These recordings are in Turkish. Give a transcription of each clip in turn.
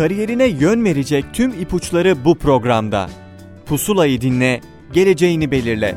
Kariyerine yön verecek tüm ipuçları bu programda. Pusulayı dinle, geleceğini belirle.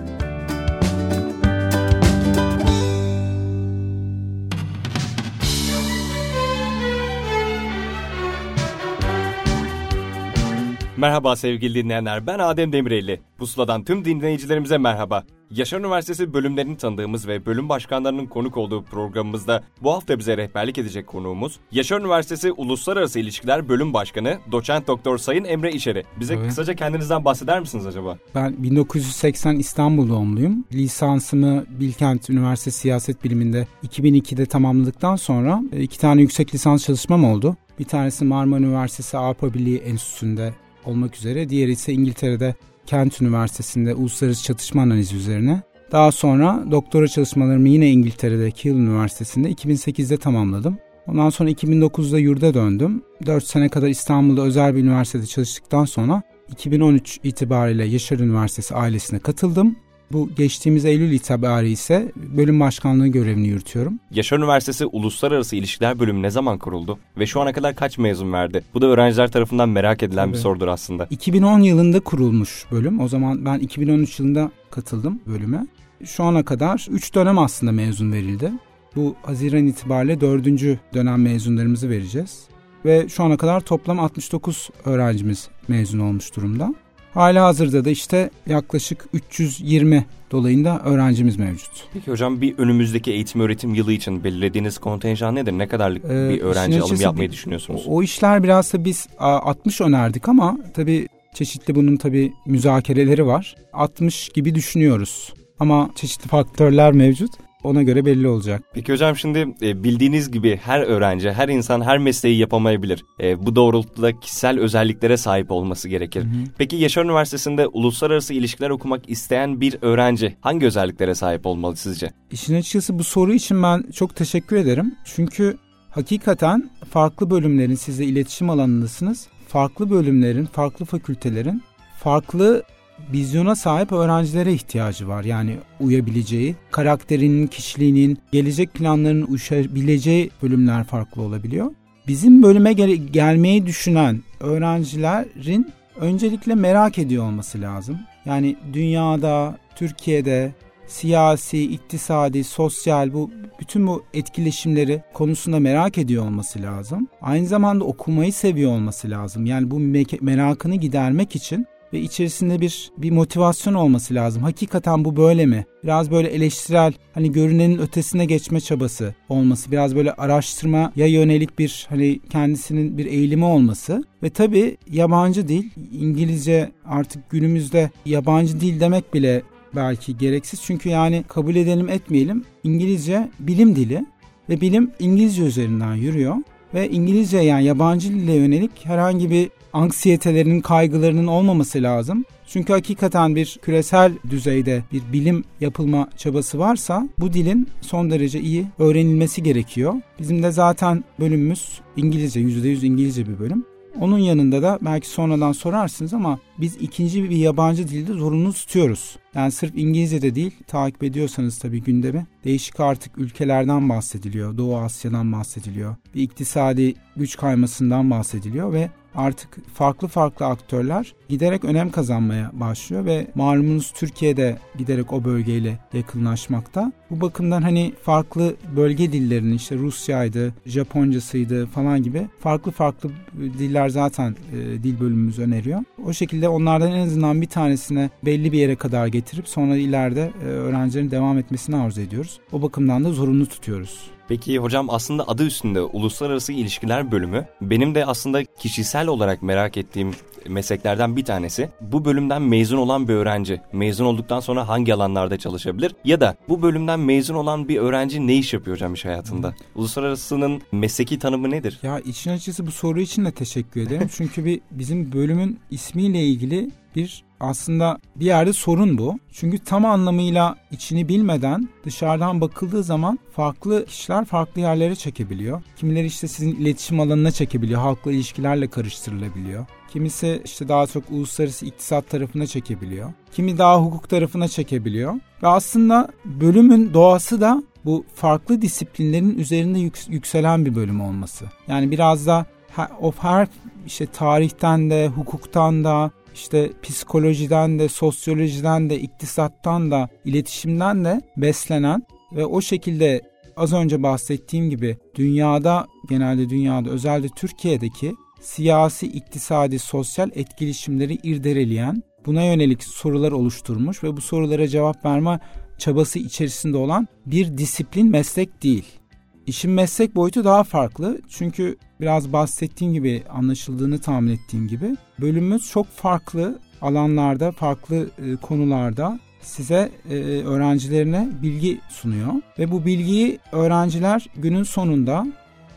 Merhaba sevgili dinleyenler, ben Adem Demirelli. Pusula'dan tüm dinleyicilerimize merhaba. Yaşar Üniversitesi bölümlerini tanıdığımız ve bölüm başkanlarının konuk olduğu programımızda bu hafta bize rehberlik edecek konuğumuz Yaşar Üniversitesi Uluslararası İlişkiler Bölüm Başkanı Doçent Doktor Sayın Emre İşeri. Bize evet. kısaca kendinizden bahseder misiniz acaba? Ben 1980 İstanbul doğumluyum. Lisansımı Bilkent Üniversitesi Siyaset Biliminde 2002'de tamamladıktan sonra e, iki tane yüksek lisans çalışmam oldu. Bir tanesi Marmara Üniversitesi Avrupa Birliği Enstitüsü'nde olmak üzere. Diğeri ise İngiltere'de Kent Üniversitesi'nde uluslararası çatışma analizi üzerine. Daha sonra doktora çalışmalarımı yine İngiltere'de Keele Üniversitesi'nde 2008'de tamamladım. Ondan sonra 2009'da yurda döndüm. 4 sene kadar İstanbul'da özel bir üniversitede çalıştıktan sonra 2013 itibariyle Yaşar Üniversitesi ailesine katıldım. Bu geçtiğimiz Eylül itibariyle ise bölüm başkanlığı görevini yürütüyorum. Yaşar Üniversitesi Uluslararası İlişkiler Bölümü ne zaman kuruldu ve şu ana kadar kaç mezun verdi? Bu da öğrenciler tarafından merak edilen Tabii. bir sorudur aslında. 2010 yılında kurulmuş bölüm. O zaman ben 2013 yılında katıldım bölüme. Şu ana kadar 3 dönem aslında mezun verildi. Bu Haziran itibariyle 4. dönem mezunlarımızı vereceğiz. Ve şu ana kadar toplam 69 öğrencimiz mezun olmuş durumda. Hala hazırda da işte yaklaşık 320 dolayında öğrencimiz mevcut. Peki hocam bir önümüzdeki eğitim öğretim yılı için belirlediğiniz kontenjan nedir? Ne kadarlık ee, bir öğrenci alım yapmayı düşünüyorsunuz? O, o işler biraz da biz 60 önerdik ama tabii çeşitli bunun tabii müzakereleri var. 60 gibi düşünüyoruz. Ama çeşitli faktörler mevcut ona göre belli olacak. Peki hocam şimdi e, bildiğiniz gibi her öğrenci, her insan her mesleği yapamayabilir. E, bu doğrultuda kişisel özelliklere sahip olması gerekir. Hı hı. Peki Yaşar Üniversitesi'nde uluslararası ilişkiler okumak isteyen bir öğrenci hangi özelliklere sahip olmalı sizce? İşin açıkçası bu soru için ben çok teşekkür ederim. Çünkü hakikaten farklı bölümlerin size iletişim alanındasınız. Farklı bölümlerin, farklı fakültelerin farklı vizyona sahip öğrencilere ihtiyacı var. Yani uyabileceği, karakterinin, kişiliğinin, gelecek planlarının uyuşabileceği bölümler farklı olabiliyor. Bizim bölüme gel- gelmeyi düşünen öğrencilerin öncelikle merak ediyor olması lazım. Yani dünyada, Türkiye'de siyasi, iktisadi, sosyal bu bütün bu etkileşimleri konusunda merak ediyor olması lazım. Aynı zamanda okumayı seviyor olması lazım. Yani bu merakını gidermek için ve içerisinde bir bir motivasyon olması lazım. Hakikaten bu böyle mi? Biraz böyle eleştirel hani görünenin ötesine geçme çabası olması, biraz böyle araştırmaya yönelik bir hani kendisinin bir eğilimi olması ve tabii yabancı dil, İngilizce artık günümüzde yabancı dil demek bile belki gereksiz. Çünkü yani kabul edelim etmeyelim İngilizce bilim dili ve bilim İngilizce üzerinden yürüyor ve İngilizce yani yabancı dile yönelik herhangi bir anksiyetelerinin, kaygılarının olmaması lazım. Çünkü hakikaten bir küresel düzeyde bir bilim yapılma çabası varsa bu dilin son derece iyi öğrenilmesi gerekiyor. Bizim de zaten bölümümüz İngilizce, %100 İngilizce bir bölüm. Onun yanında da belki sonradan sorarsınız ama biz ikinci bir yabancı dilde zorunlu tutuyoruz. Yani sırf İngilizce'de değil, takip ediyorsanız tabii gündemi. Değişik artık ülkelerden bahsediliyor. Doğu Asya'dan bahsediliyor. Bir iktisadi güç kaymasından bahsediliyor ve artık farklı farklı aktörler giderek önem kazanmaya başlıyor ve malumunuz Türkiye'de giderek o bölgeyle yakınlaşmakta. Bu bakımdan hani farklı bölge dillerinin işte Rusçaydı, Japoncasıydı falan gibi farklı farklı diller zaten e, dil bölümümüz öneriyor. O şekilde onlardan en azından bir tanesine belli bir yere kadar getirip sonra ileride e, öğrencilerin devam etmesini arzu ediyoruz. O bakımdan da zorunlu tutuyoruz. Peki hocam aslında adı üstünde Uluslararası İlişkiler bölümü benim de aslında kişisel olarak merak ettiğim mesleklerden bir tanesi. Bu bölümden mezun olan bir öğrenci mezun olduktan sonra hangi alanlarda çalışabilir? Ya da bu bölümden mezun olan bir öğrenci ne iş yapıyor hocam iş hayatında? Uluslararasının mesleki tanımı nedir? Ya için açıkçası bu soru için de teşekkür ederim. Çünkü bir bizim bölümün ismiyle ilgili bir aslında bir yerde sorun bu. Çünkü tam anlamıyla içini bilmeden dışarıdan bakıldığı zaman farklı kişiler farklı yerlere çekebiliyor. Kimileri işte sizin iletişim alanına çekebiliyor, halkla ilişkilerle karıştırılabiliyor. Kimisi işte daha çok uluslararası iktisat tarafına çekebiliyor. Kimi daha hukuk tarafına çekebiliyor. Ve aslında bölümün doğası da bu farklı disiplinlerin üzerinde yükselen bir bölüm olması. Yani biraz da of her işte tarihten de, hukuktan da, işte psikolojiden de, sosyolojiden de, iktisattan da, iletişimden de beslenen ve o şekilde az önce bahsettiğim gibi dünyada, genelde dünyada, özellikle Türkiye'deki siyasi, iktisadi, sosyal etkileşimleri irdeleleyen, buna yönelik sorular oluşturmuş ve bu sorulara cevap verme çabası içerisinde olan bir disiplin meslek değil. İşin meslek boyutu daha farklı. Çünkü biraz bahsettiğim gibi anlaşıldığını tahmin ettiğim gibi bölümümüz çok farklı alanlarda, farklı e, konularda size e, öğrencilerine bilgi sunuyor ve bu bilgiyi öğrenciler günün sonunda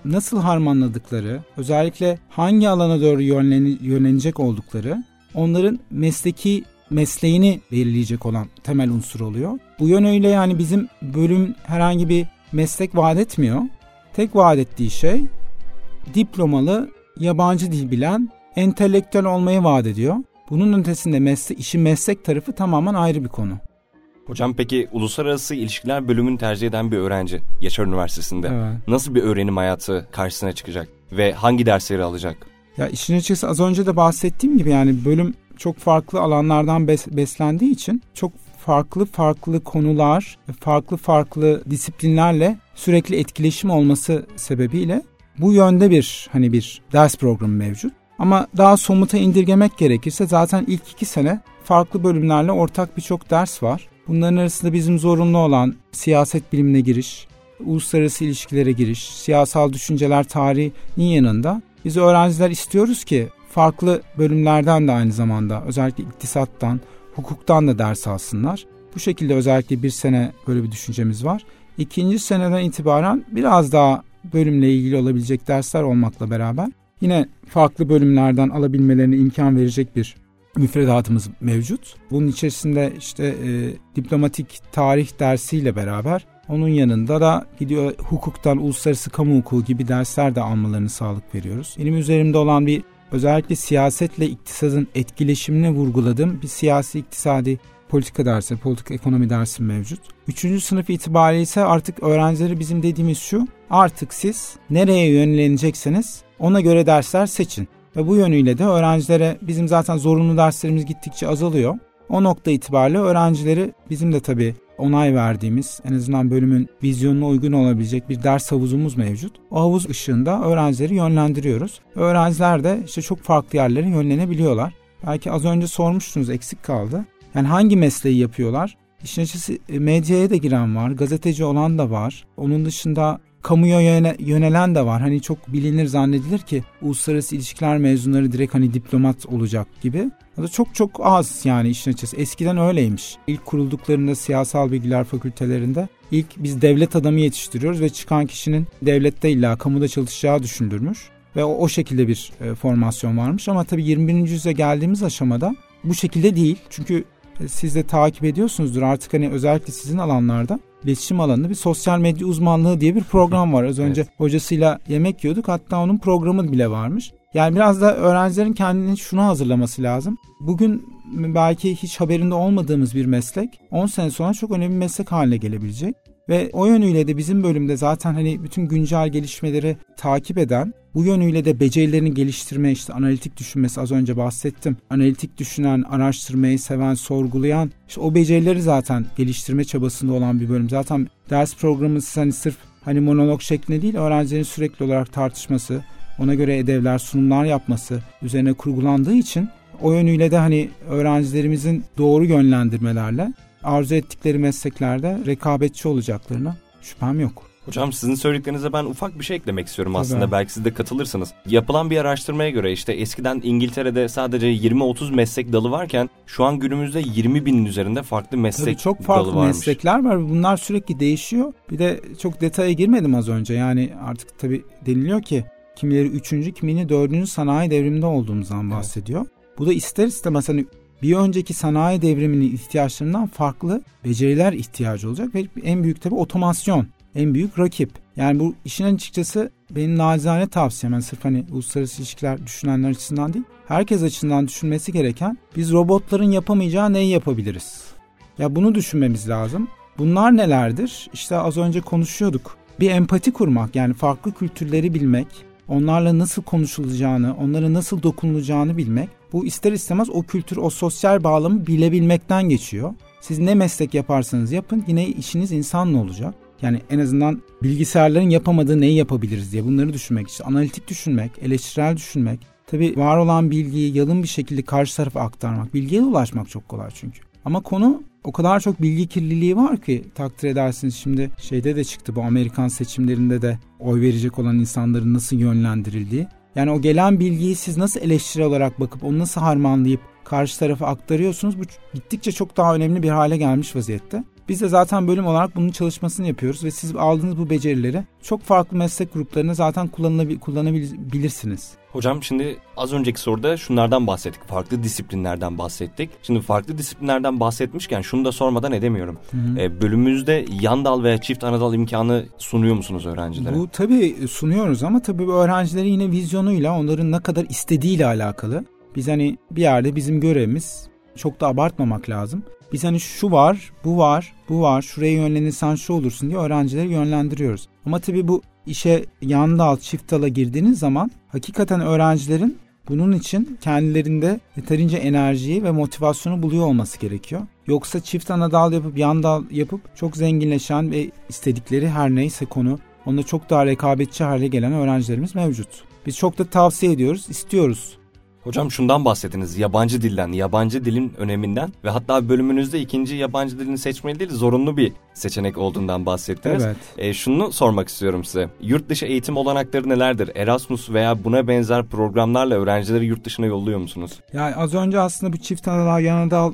nasıl harmanladıkları, özellikle hangi alana doğru yönlenecek oldukları, onların mesleki mesleğini belirleyecek olan temel unsur oluyor. Bu yönüyle yani bizim bölüm herhangi bir meslek vaat etmiyor. Tek vaat ettiği şey diplomalı, yabancı dil bilen, entelektüel olmayı vaat ediyor. Bunun ötesinde meslek, işin meslek tarafı tamamen ayrı bir konu. Hocam peki uluslararası ilişkiler bölümünü tercih eden bir öğrenci Yaşar Üniversitesi'nde evet. nasıl bir öğrenim hayatı karşısına çıkacak ve hangi dersleri alacak? Ya işin açıkçası az önce de bahsettiğim gibi yani bölüm çok farklı alanlardan bes beslendiği için çok farklı farklı konular, farklı farklı disiplinlerle sürekli etkileşim olması sebebiyle bu yönde bir hani bir ders programı mevcut. Ama daha somuta indirgemek gerekirse zaten ilk iki sene farklı bölümlerle ortak birçok ders var. Bunların arasında bizim zorunlu olan siyaset bilimine giriş, uluslararası ilişkilere giriş, siyasal düşünceler tarihinin yanında biz öğrenciler istiyoruz ki farklı bölümlerden de aynı zamanda özellikle iktisattan, hukuktan da ders alsınlar. Bu şekilde özellikle bir sene böyle bir düşüncemiz var. İkinci seneden itibaren biraz daha bölümle ilgili olabilecek dersler olmakla beraber yine farklı bölümlerden alabilmelerine imkan verecek bir müfredatımız mevcut. Bunun içerisinde işte e, diplomatik tarih dersiyle beraber onun yanında da gidiyor hukuktan uluslararası kamu hukuku gibi dersler de almalarını sağlık veriyoruz. Benim üzerimde olan bir özellikle siyasetle iktisadın etkileşimini vurguladığım bir siyasi iktisadi politika dersi, politika ekonomi dersi mevcut. Üçüncü sınıf itibariyle ise artık öğrencileri bizim dediğimiz şu, artık siz nereye yönlenecekseniz ona göre dersler seçin. Ve bu yönüyle de öğrencilere bizim zaten zorunlu derslerimiz gittikçe azalıyor. O nokta itibariyle öğrencileri bizim de tabii onay verdiğimiz en azından bölümün vizyonuna uygun olabilecek bir ders havuzumuz mevcut. O havuz ışığında öğrencileri yönlendiriyoruz. Öğrenciler de işte çok farklı yerlere yönlenebiliyorlar. Belki az önce sormuştunuz eksik kaldı. Yani hangi mesleği yapıyorlar? İşin açısı e, medyaya da giren var, gazeteci olan da var. Onun dışında kamuya yönelen de var. Hani çok bilinir zannedilir ki uluslararası ilişkiler mezunları direkt hani diplomat olacak gibi. O da çok çok az yani işin açısı. Eskiden öyleymiş. İlk kurulduklarında siyasal bilgiler fakültelerinde ilk biz devlet adamı yetiştiriyoruz ve çıkan kişinin devlette illa kamuda çalışacağı düşündürmüş. Ve o, o şekilde bir e, formasyon varmış ama tabii 21. yüzyıla geldiğimiz aşamada bu şekilde değil. Çünkü e, siz de takip ediyorsunuzdur artık hani özellikle sizin alanlarda iletişim alanında bir sosyal medya uzmanlığı diye bir program var. Az önce evet. hocasıyla yemek yiyorduk hatta onun programı bile varmış. Yani biraz da öğrencilerin kendini şuna hazırlaması lazım. Bugün belki hiç haberinde olmadığımız bir meslek 10 sene sonra çok önemli bir meslek haline gelebilecek. Ve o yönüyle de bizim bölümde zaten hani bütün güncel gelişmeleri takip eden, bu yönüyle de becerilerini geliştirme, işte analitik düşünmesi az önce bahsettim. Analitik düşünen, araştırmayı seven, sorgulayan, işte o becerileri zaten geliştirme çabasında olan bir bölüm. Zaten ders programı hani sırf hani monolog şeklinde değil, öğrencilerin sürekli olarak tartışması, ona göre ödevler, sunumlar yapması üzerine kurgulandığı için o yönüyle de hani öğrencilerimizin doğru yönlendirmelerle arzu ettikleri mesleklerde rekabetçi olacaklarına şüphem yok. Hocam sizin söylediklerinize ben ufak bir şey eklemek istiyorum aslında. Belki siz de katılırsınız. Yapılan bir araştırmaya göre işte eskiden İngiltere'de sadece 20-30 meslek dalı varken şu an günümüzde 20 binin üzerinde farklı meslek Tabii çok farklı dalı varmış. meslekler var. Bunlar sürekli değişiyor. Bir de çok detaya girmedim az önce. Yani artık tabii deniliyor ki kimileri 3. kimini 4. sanayi devriminde olduğumuzdan bahsediyor. Evet. Bu da ister istemez hani bir önceki sanayi devriminin ihtiyaçlarından farklı beceriler ihtiyacı olacak ve en büyük tabii otomasyon, en büyük rakip. Yani bu işin açıkçası benim nacizane tavsiyem yani sırf hani uluslararası ilişkiler düşünenler açısından değil, herkes açısından düşünmesi gereken biz robotların yapamayacağı neyi yapabiliriz? Ya bunu düşünmemiz lazım. Bunlar nelerdir? İşte az önce konuşuyorduk. Bir empati kurmak yani farklı kültürleri bilmek, onlarla nasıl konuşulacağını, onlara nasıl dokunulacağını bilmek. Bu ister istemez o kültür, o sosyal bağlamı bilebilmekten geçiyor. Siz ne meslek yaparsanız yapın yine işiniz insanla olacak. Yani en azından bilgisayarların yapamadığı neyi yapabiliriz diye bunları düşünmek işte analitik düşünmek, eleştirel düşünmek. Tabii var olan bilgiyi yalın bir şekilde karşı tarafa aktarmak. Bilgiye ulaşmak çok kolay çünkü. Ama konu o kadar çok bilgi kirliliği var ki takdir edersiniz şimdi şeyde de çıktı bu Amerikan seçimlerinde de oy verecek olan insanların nasıl yönlendirildiği. Yani o gelen bilgiyi siz nasıl eleştiri olarak bakıp onu nasıl harmanlayıp karşı tarafa aktarıyorsunuz. Bu gittikçe çok daha önemli bir hale gelmiş vaziyette. Biz de zaten bölüm olarak bunun çalışmasını yapıyoruz ve siz aldığınız bu becerileri çok farklı meslek gruplarına zaten kullanabilirsiniz. Hocam şimdi az önceki soruda şunlardan bahsettik. Farklı disiplinlerden bahsettik. Şimdi farklı disiplinlerden bahsetmişken şunu da sormadan edemiyorum. Hı hı. E, bölümümüzde yan dal veya çift anadal imkanı sunuyor musunuz öğrencilere? Bu tabii sunuyoruz ama tabii bu öğrencileri yine vizyonuyla onların ne kadar istediğiyle alakalı. Biz hani bir yerde bizim görevimiz çok da abartmamak lazım. Biz hani şu var, bu var, bu var, şuraya yönlenirsen şu olursun diye öğrencileri yönlendiriyoruz. Ama tabii bu işe yan dal, çift dala girdiğiniz zaman hakikaten öğrencilerin bunun için kendilerinde yeterince enerjiyi ve motivasyonu buluyor olması gerekiyor. Yoksa çift ana dal yapıp yan dal yapıp çok zenginleşen ve istedikleri her neyse konu onda çok daha rekabetçi hale gelen öğrencilerimiz mevcut. Biz çok da tavsiye ediyoruz, istiyoruz. Hocam şundan bahsettiniz. Yabancı dilden, yabancı dilin öneminden ve hatta bölümünüzde ikinci yabancı dilini seçmeli değil zorunlu bir seçenek olduğundan bahsettiniz. Evet. E, şunu sormak istiyorum size. Yurt dışı eğitim olanakları nelerdir? Erasmus veya buna benzer programlarla öğrencileri yurt dışına yolluyor musunuz? Yani az önce aslında bu çift analar yana dal,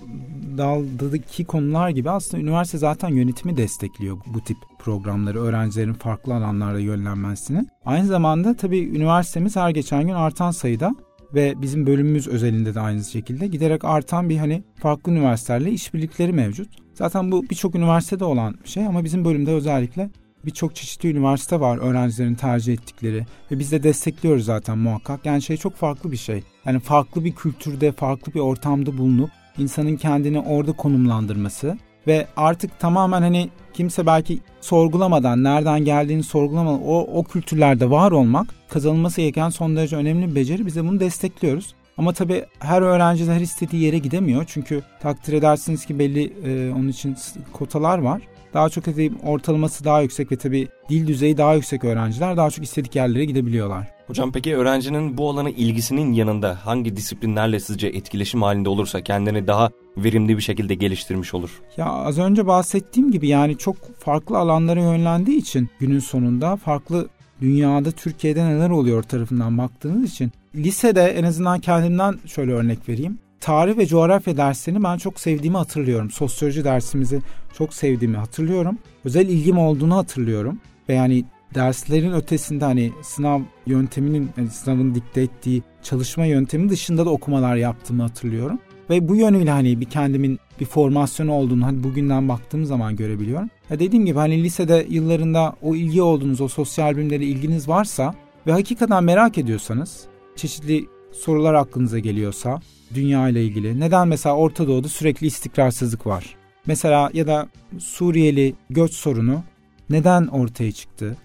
daldaki konular gibi aslında üniversite zaten yönetimi destekliyor bu tip programları, öğrencilerin farklı alanlarda yönlenmesini. Aynı zamanda tabii üniversitemiz her geçen gün artan sayıda ve bizim bölümümüz özelinde de aynı şekilde giderek artan bir hani farklı üniversitelerle işbirlikleri mevcut. Zaten bu birçok üniversitede olan bir şey ama bizim bölümde özellikle birçok çeşitli üniversite var öğrencilerin tercih ettikleri ve biz de destekliyoruz zaten muhakkak. Yani şey çok farklı bir şey. Yani farklı bir kültürde, farklı bir ortamda bulunup insanın kendini orada konumlandırması ve artık tamamen hani kimse belki sorgulamadan, nereden geldiğini sorgulamadan o, o kültürlerde var olmak kazanılması gereken son derece önemli bir beceri. Biz de bunu destekliyoruz. Ama tabii her öğrenci de her istediği yere gidemiyor. Çünkü takdir edersiniz ki belli e, onun için kotalar var. Daha çok ortalaması daha yüksek ve tabii dil düzeyi daha yüksek öğrenciler daha çok istedik yerlere gidebiliyorlar. Hocam peki öğrencinin bu alana ilgisinin yanında hangi disiplinlerle sizce etkileşim halinde olursa kendini daha verimli bir şekilde geliştirmiş olur? Ya az önce bahsettiğim gibi yani çok farklı alanlara yönlendiği için günün sonunda farklı dünyada Türkiye'de neler oluyor tarafından baktığınız için lisede en azından kendimden şöyle örnek vereyim. Tarih ve coğrafya derslerini ben çok sevdiğimi hatırlıyorum. Sosyoloji dersimizi çok sevdiğimi hatırlıyorum. Özel ilgim olduğunu hatırlıyorum. Ve yani derslerin ötesinde hani sınav yönteminin yani sınavın dikte ettiği çalışma yöntemi dışında da okumalar yaptığımı hatırlıyorum. Ve bu yönüyle hani bir kendimin bir formasyonu olduğunu hani bugünden baktığım zaman görebiliyorum. Ya dediğim gibi hani lisede yıllarında o ilgi olduğunuz, o sosyal bilimlere ilginiz varsa ve hakikaten merak ediyorsanız, çeşitli sorular aklınıza geliyorsa dünya ile ilgili. Neden mesela Orta Doğu'da sürekli istikrarsızlık var? Mesela ya da Suriyeli göç sorunu neden ortaya çıktı?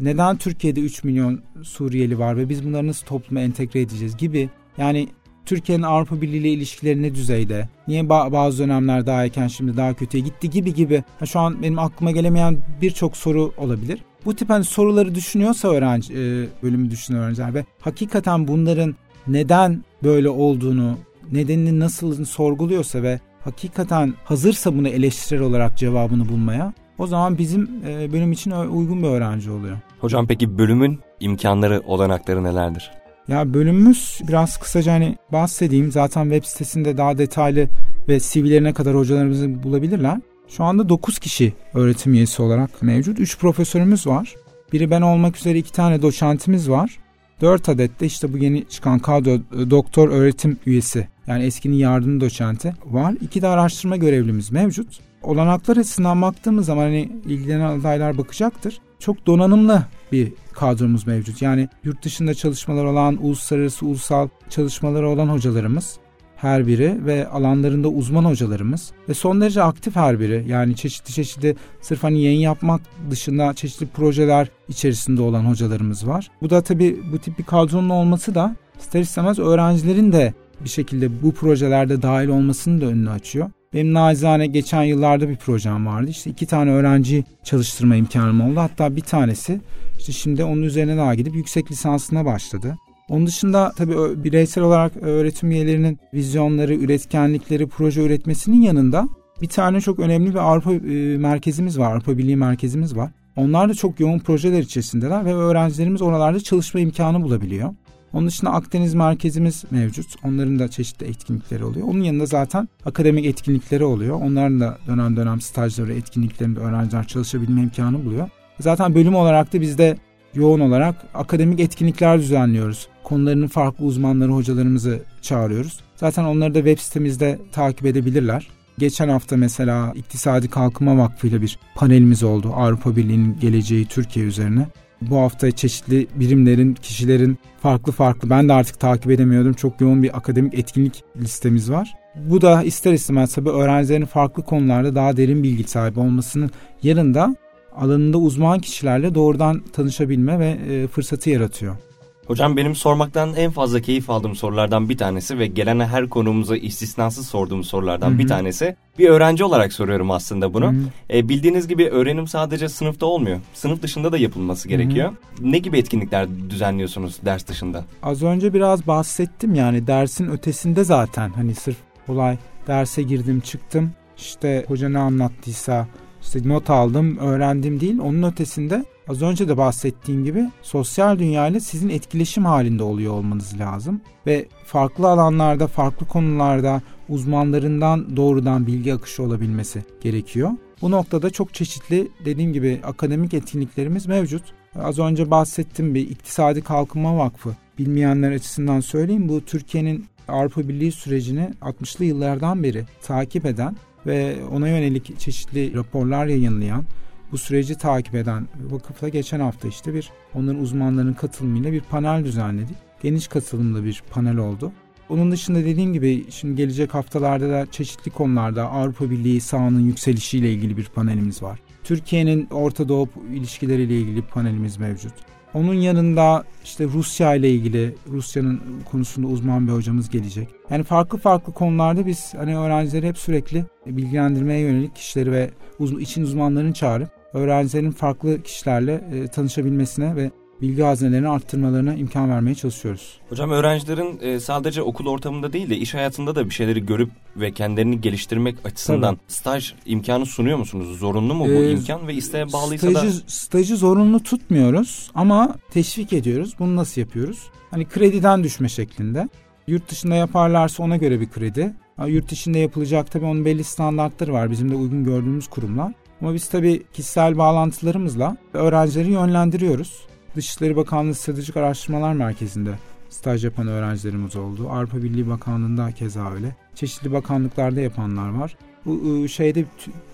Neden Türkiye'de 3 milyon Suriyeli var ve biz bunları nasıl topluma entegre edeceğiz gibi. Yani Türkiye'nin Avrupa Birliği ile ilişkileri ne düzeyde? Niye bazı dönemler daha erken şimdi daha kötüye gitti gibi gibi. Ha, şu an benim aklıma gelemeyen birçok soru olabilir. Bu tip hani soruları düşünüyorsa öğrenci, e, bölümü düşünen öğrenciler ve hakikaten bunların neden böyle olduğunu, nedenini nasıl sorguluyorsa ve hakikaten hazırsa bunu eleştirel olarak cevabını bulmaya o zaman bizim e, bölüm için uygun bir öğrenci oluyor. Hocam peki bölümün imkanları, olanakları nelerdir? Ya bölümümüz biraz kısaca hani bahsedeyim. Zaten web sitesinde daha detaylı ve CV'lerine kadar hocalarımızı bulabilirler. Şu anda 9 kişi öğretim üyesi olarak mevcut. 3 profesörümüz var. Biri ben olmak üzere 2 tane doçentimiz var. 4 adet de işte bu yeni çıkan kadro e, doktor öğretim üyesi yani eskinin yardım doçenti var. 2 de araştırma görevlimiz mevcut. Olanaklar açısından baktığımız zaman hani ilgilenen adaylar bakacaktır. Çok donanımlı bir kadromuz mevcut. Yani yurt dışında çalışmalar olan, uluslararası, ulusal çalışmaları olan hocalarımız her biri ve alanlarında uzman hocalarımız ve son derece aktif her biri. Yani çeşitli çeşitli sırf hani yayın yapmak dışında çeşitli projeler içerisinde olan hocalarımız var. Bu da tabii bu tip bir kadronun olması da ister istemez öğrencilerin de bir şekilde bu projelerde dahil olmasının da önünü açıyor. Benim nacizane geçen yıllarda bir projem vardı. İşte iki tane öğrenci çalıştırma imkanım oldu. Hatta bir tanesi işte şimdi onun üzerine daha gidip yüksek lisansına başladı. Onun dışında tabii bireysel olarak öğretim üyelerinin vizyonları, üretkenlikleri, proje üretmesinin yanında bir tane çok önemli bir Avrupa e, merkezimiz var, Avrupa Birliği merkezimiz var. Onlar da çok yoğun projeler içerisindeler ve öğrencilerimiz oralarda çalışma imkanı bulabiliyor. Onun dışında Akdeniz merkezimiz mevcut. Onların da çeşitli etkinlikleri oluyor. Onun yanında zaten akademik etkinlikleri oluyor. Onların da dönem dönem stajları, etkinliklerinde öğrenciler çalışabilme imkanı buluyor. Zaten bölüm olarak da bizde yoğun olarak akademik etkinlikler düzenliyoruz. Konularının farklı uzmanları, hocalarımızı çağırıyoruz. Zaten onları da web sitemizde takip edebilirler. Geçen hafta mesela İktisadi Kalkınma Vakfı ile bir panelimiz oldu. Avrupa Birliği'nin geleceği Türkiye üzerine. Bu hafta çeşitli birimlerin, kişilerin farklı farklı ben de artık takip edemiyordum. Çok yoğun bir akademik etkinlik listemiz var. Bu da ister istemez tabii öğrencilerin farklı konularda daha derin bilgi sahibi olmasının yanında alanında uzman kişilerle doğrudan tanışabilme ve e, fırsatı yaratıyor. Hocam benim sormaktan en fazla keyif aldığım sorulardan bir tanesi ve gelen her konumuza istisnasız sorduğum sorulardan Hı-hı. bir tanesi. Bir öğrenci olarak soruyorum aslında bunu. E, bildiğiniz gibi öğrenim sadece sınıfta olmuyor. Sınıf dışında da yapılması gerekiyor. Hı-hı. Ne gibi etkinlikler düzenliyorsunuz ders dışında? Az önce biraz bahsettim yani dersin ötesinde zaten hani sırf olay derse girdim çıktım işte hoca ne anlattıysa işte not aldım, öğrendim değil. Onun ötesinde az önce de bahsettiğim gibi sosyal dünya ile sizin etkileşim halinde oluyor olmanız lazım. Ve farklı alanlarda, farklı konularda uzmanlarından doğrudan bilgi akışı olabilmesi gerekiyor. Bu noktada çok çeşitli dediğim gibi akademik etkinliklerimiz mevcut. Az önce bahsettim bir iktisadi kalkınma vakfı. Bilmeyenler açısından söyleyeyim bu Türkiye'nin Avrupa Birliği sürecini 60'lı yıllardan beri takip eden ve ona yönelik çeşitli raporlar yayınlayan, bu süreci takip eden vakıfla geçen hafta işte bir onların uzmanlarının katılımıyla bir panel düzenledik. Geniş katılımlı bir panel oldu. Onun dışında dediğim gibi şimdi gelecek haftalarda da çeşitli konularda Avrupa Birliği sahanın yükselişiyle ilgili bir panelimiz var. Türkiye'nin Orta Doğu ilişkileriyle ilgili panelimiz mevcut. Onun yanında işte Rusya ile ilgili Rusya'nın konusunda uzman bir hocamız gelecek. Yani farklı farklı konularda biz hani öğrencileri hep sürekli bilgilendirmeye yönelik kişileri ve uz için uzmanlarını çağırıp öğrencilerin farklı kişilerle e, tanışabilmesine ve bilgi hazinelerini arttırmalarına imkan vermeye çalışıyoruz. Hocam öğrencilerin e, sadece okul ortamında değil de iş hayatında da bir şeyleri görüp ve kendilerini geliştirmek açısından Tabii. staj imkanı sunuyor musunuz? Zorunlu mu bu ee, imkan ve isteğe bağlıysa stajı, da? Stajı zorunlu tutmuyoruz ama teşvik ediyoruz. Bunu nasıl yapıyoruz? Hani krediden düşme şeklinde. Yurt dışında yaparlarsa ona göre bir kredi. Yurt içinde yapılacak tabii onun belli standartları var. Bizim de uygun gördüğümüz kurumlar. Ama biz tabii kişisel bağlantılarımızla öğrencileri yönlendiriyoruz. Dışişleri Bakanlığı Stratejik Araştırmalar Merkezi'nde staj yapan öğrencilerimiz oldu. Avrupa Birliği Bakanlığı'nda keza öyle. Çeşitli bakanlıklarda yapanlar var. Bu şeyde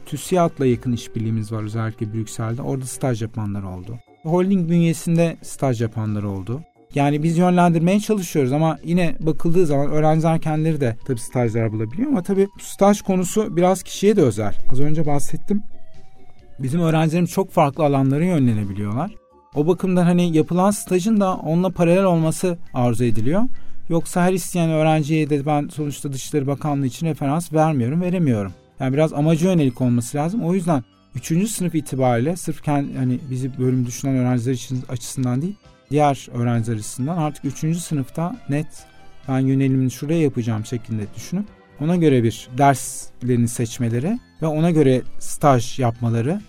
TÜSİAD'la yakın işbirliğimiz var özellikle Brüksel'de. Orada staj yapanlar oldu. Holding bünyesinde staj yapanlar oldu. Yani biz yönlendirmeye çalışıyoruz ama yine bakıldığı zaman öğrenciler kendileri de tabii stajlar bulabiliyor ama tabii staj konusu biraz kişiye de özel. Az önce bahsettim. Bizim öğrencilerimiz çok farklı alanlara yönlenebiliyorlar. O bakımdan hani yapılan stajın da onunla paralel olması arzu ediliyor. Yoksa her isteyen öğrenciye de ben sonuçta Dışişleri Bakanlığı için referans vermiyorum, veremiyorum. Yani biraz amacı yönelik olması lazım. O yüzden 3. sınıf itibariyle sırf kendi, hani bizi bölüm düşünen öğrenciler için açısından değil, diğer öğrenciler açısından artık 3. sınıfta net ben yönelimini şuraya yapacağım şeklinde düşünüp ona göre bir derslerini seçmeleri ve ona göre staj yapmaları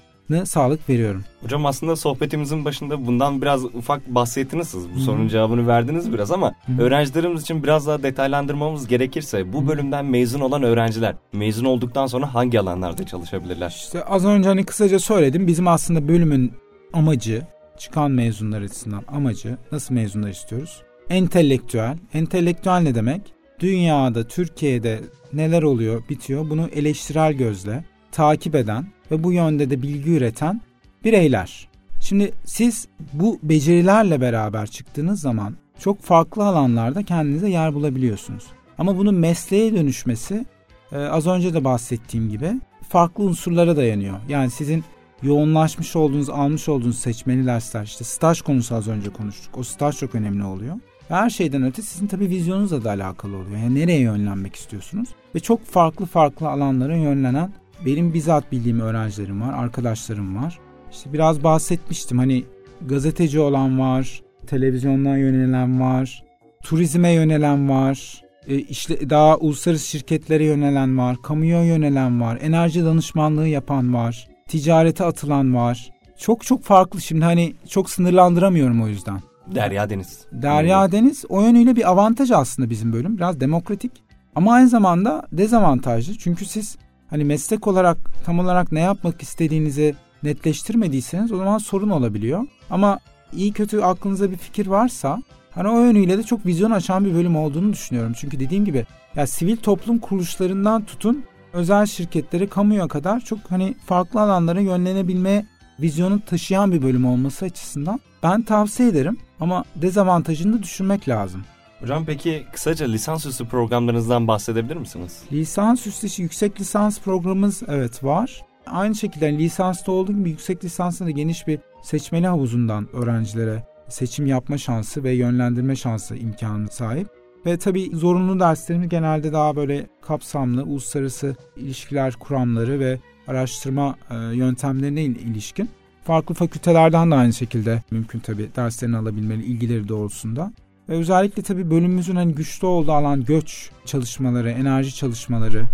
sağlık veriyorum. Hocam aslında sohbetimizin başında bundan biraz ufak bahsettiniz siz. Bu sorunun cevabını verdiniz biraz ama Hı-hı. öğrencilerimiz için biraz daha detaylandırmamız gerekirse bu bölümden mezun olan öğrenciler mezun olduktan sonra hangi alanlarda çalışabilirler? İşte az önce hani kısaca söyledim. Bizim aslında bölümün amacı çıkan mezunlar açısından amacı nasıl mezunlar istiyoruz? Entelektüel. Entelektüel ne demek? Dünyada, Türkiye'de neler oluyor, bitiyor bunu eleştirel gözle takip eden ve bu yönde de bilgi üreten bireyler. Şimdi siz bu becerilerle beraber çıktığınız zaman çok farklı alanlarda kendinize yer bulabiliyorsunuz. Ama bunun mesleğe dönüşmesi e, az önce de bahsettiğim gibi farklı unsurlara dayanıyor. Yani sizin yoğunlaşmış olduğunuz, almış olduğunuz seçmeli dersler, işte staj konusu az önce konuştuk. O staj çok önemli oluyor. Her şeyden öte sizin tabii vizyonunuzla da alakalı oluyor. Yani nereye yönlenmek istiyorsunuz? Ve çok farklı farklı alanlara yönlenen benim bizzat bildiğim öğrencilerim var, arkadaşlarım var. İşte biraz bahsetmiştim hani gazeteci olan var, televizyondan yönelen var, turizme yönelen var, e, işte daha uluslararası şirketlere yönelen var, kamuya yönelen var, enerji danışmanlığı yapan var, ticarete atılan var. Çok çok farklı şimdi hani çok sınırlandıramıyorum o yüzden. Derya Deniz. Derya evet. Deniz o yönüyle bir avantaj aslında bizim bölüm. Biraz demokratik ama aynı zamanda dezavantajlı. Çünkü siz hani meslek olarak tam olarak ne yapmak istediğinizi netleştirmediyseniz o zaman sorun olabiliyor. Ama iyi kötü aklınıza bir fikir varsa hani o yönüyle de çok vizyon açan bir bölüm olduğunu düşünüyorum. Çünkü dediğim gibi ya sivil toplum kuruluşlarından tutun özel şirketlere, kamuya kadar çok hani farklı alanlara yönlenebilme vizyonu taşıyan bir bölüm olması açısından ben tavsiye ederim ama dezavantajını da düşünmek lazım. Hocam peki kısaca lisansüstü programlarınızdan bahsedebilir misiniz? Lisansüstü yüksek lisans programımız evet var. Aynı şekilde lisansta olduğu gibi yüksek lisansında da geniş bir seçmeli havuzundan öğrencilere seçim yapma şansı ve yönlendirme şansı imkanı sahip. Ve tabii zorunlu derslerimiz genelde daha böyle kapsamlı uluslararası ilişkiler kuramları ve araştırma e, yöntemlerine ilişkin. Farklı fakültelerden de aynı şekilde mümkün tabii derslerini alabilmeli ilgileri doğrultusunda. Ve özellikle tabii bölümümüzün hani güçlü olduğu alan göç çalışmaları, enerji çalışmaları,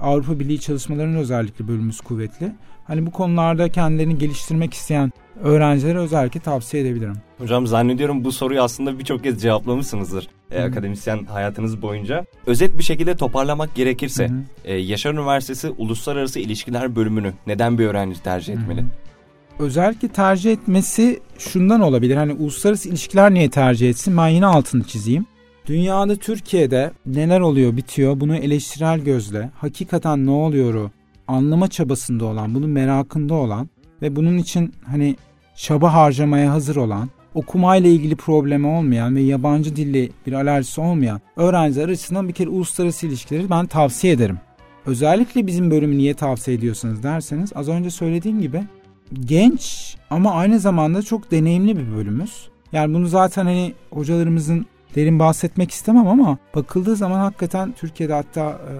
Avrupa Birliği çalışmalarının özellikle bölümümüz kuvvetli. Hani bu konularda kendilerini geliştirmek isteyen öğrencilere özellikle tavsiye edebilirim. Hocam zannediyorum bu soruyu aslında birçok kez cevaplamışsınızdır e, akademisyen hayatınız boyunca. Özet bir şekilde toparlamak gerekirse e, Yaşar Üniversitesi Uluslararası İlişkiler bölümünü neden bir öğrenci tercih etmeli? Hı-hı. Özellikle tercih etmesi şundan olabilir. Hani uluslararası ilişkiler niye tercih etsin? Ben yine altını çizeyim. Dünyada Türkiye'de neler oluyor bitiyor bunu eleştirel gözle hakikaten ne oluyoru anlama çabasında olan bunun merakında olan ve bunun için hani çaba harcamaya hazır olan okumayla ilgili problemi olmayan ve yabancı dilli bir alerjisi olmayan öğrenciler açısından bir kere uluslararası ilişkileri ben tavsiye ederim. Özellikle bizim bölümü niye tavsiye ediyorsanız derseniz az önce söylediğim gibi genç ama aynı zamanda çok deneyimli bir bölümümüz. Yani bunu zaten hani hocalarımızın derin bahsetmek istemem ama bakıldığı zaman hakikaten Türkiye'de hatta e,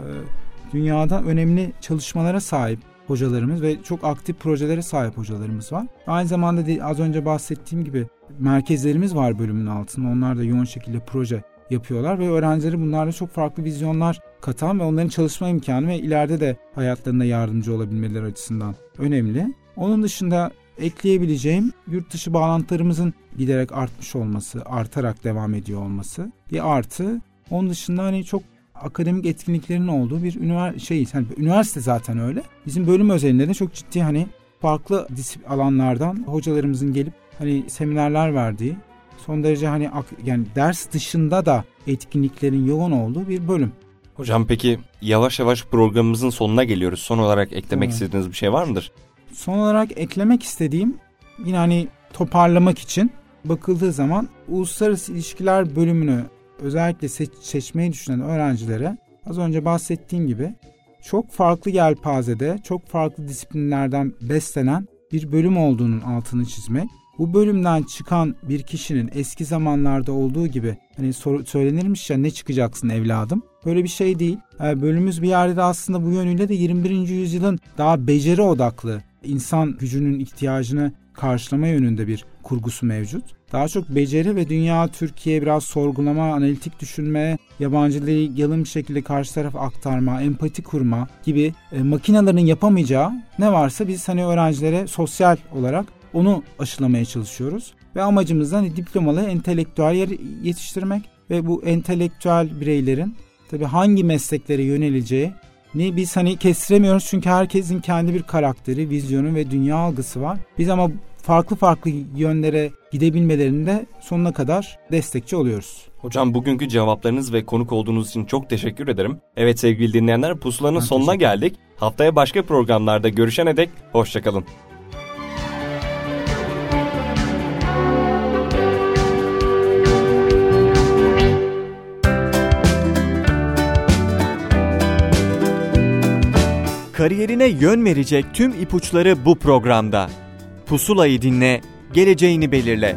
dünyada önemli çalışmalara sahip hocalarımız ve çok aktif projelere sahip hocalarımız var. Aynı zamanda az önce bahsettiğim gibi merkezlerimiz var bölümün altında. Onlar da yoğun şekilde proje yapıyorlar ve öğrencileri bunlarla çok farklı vizyonlar katan ve onların çalışma imkanı ve ileride de hayatlarında yardımcı olabilmeleri açısından önemli. Onun dışında ekleyebileceğim yurt dışı bağlantılarımızın giderek artmış olması, artarak devam ediyor olması bir artı. Onun dışında hani çok akademik etkinliklerin olduğu bir ünivers şey, yani üniversite zaten öyle. Bizim bölüm özelinde de çok ciddi hani farklı alanlardan hocalarımızın gelip hani seminerler verdiği son derece hani yani ders dışında da etkinliklerin yoğun olduğu bir bölüm. Hocam peki yavaş yavaş programımızın sonuna geliyoruz. Son olarak eklemek evet. istediğiniz bir şey var mıdır? Son olarak eklemek istediğim yine hani toparlamak için bakıldığı zaman uluslararası ilişkiler bölümünü özellikle seç, seçmeyi düşünen öğrencilere az önce bahsettiğim gibi çok farklı yelpazede, çok farklı disiplinlerden beslenen bir bölüm olduğunun altını çizmek. Bu bölümden çıkan bir kişinin eski zamanlarda olduğu gibi hani sor, söylenirmiş ya ne çıkacaksın evladım? Böyle bir şey değil. Yani bölümümüz bir yerde de aslında bu yönüyle de 21. yüzyılın daha beceri odaklı insan gücünün ihtiyacını karşılama yönünde bir kurgusu mevcut. Daha çok beceri ve dünya Türkiye biraz sorgulama, analitik düşünme, yabancı yalın bir şekilde karşı tarafa aktarma, empati kurma gibi e, makinelerin yapamayacağı ne varsa biz hani öğrencilere sosyal olarak onu aşılamaya çalışıyoruz. Ve amacımız da hani diplomalı entelektüel yetiştirmek ve bu entelektüel bireylerin tabi hangi mesleklere yöneleceği ni biz hani kestiremiyoruz çünkü herkesin kendi bir karakteri, vizyonu ve dünya algısı var. Biz ama farklı farklı yönlere gidebilmelerinde sonuna kadar destekçi oluyoruz. Hocam bugünkü cevaplarınız ve konuk olduğunuz için çok teşekkür ederim. Evet sevgili dinleyenler pusulanın ben sonuna geldik. Haftaya başka programlarda görüşene dek hoşçakalın. Kariyerine yön verecek tüm ipuçları bu programda. Pusulayı dinle, geleceğini belirle.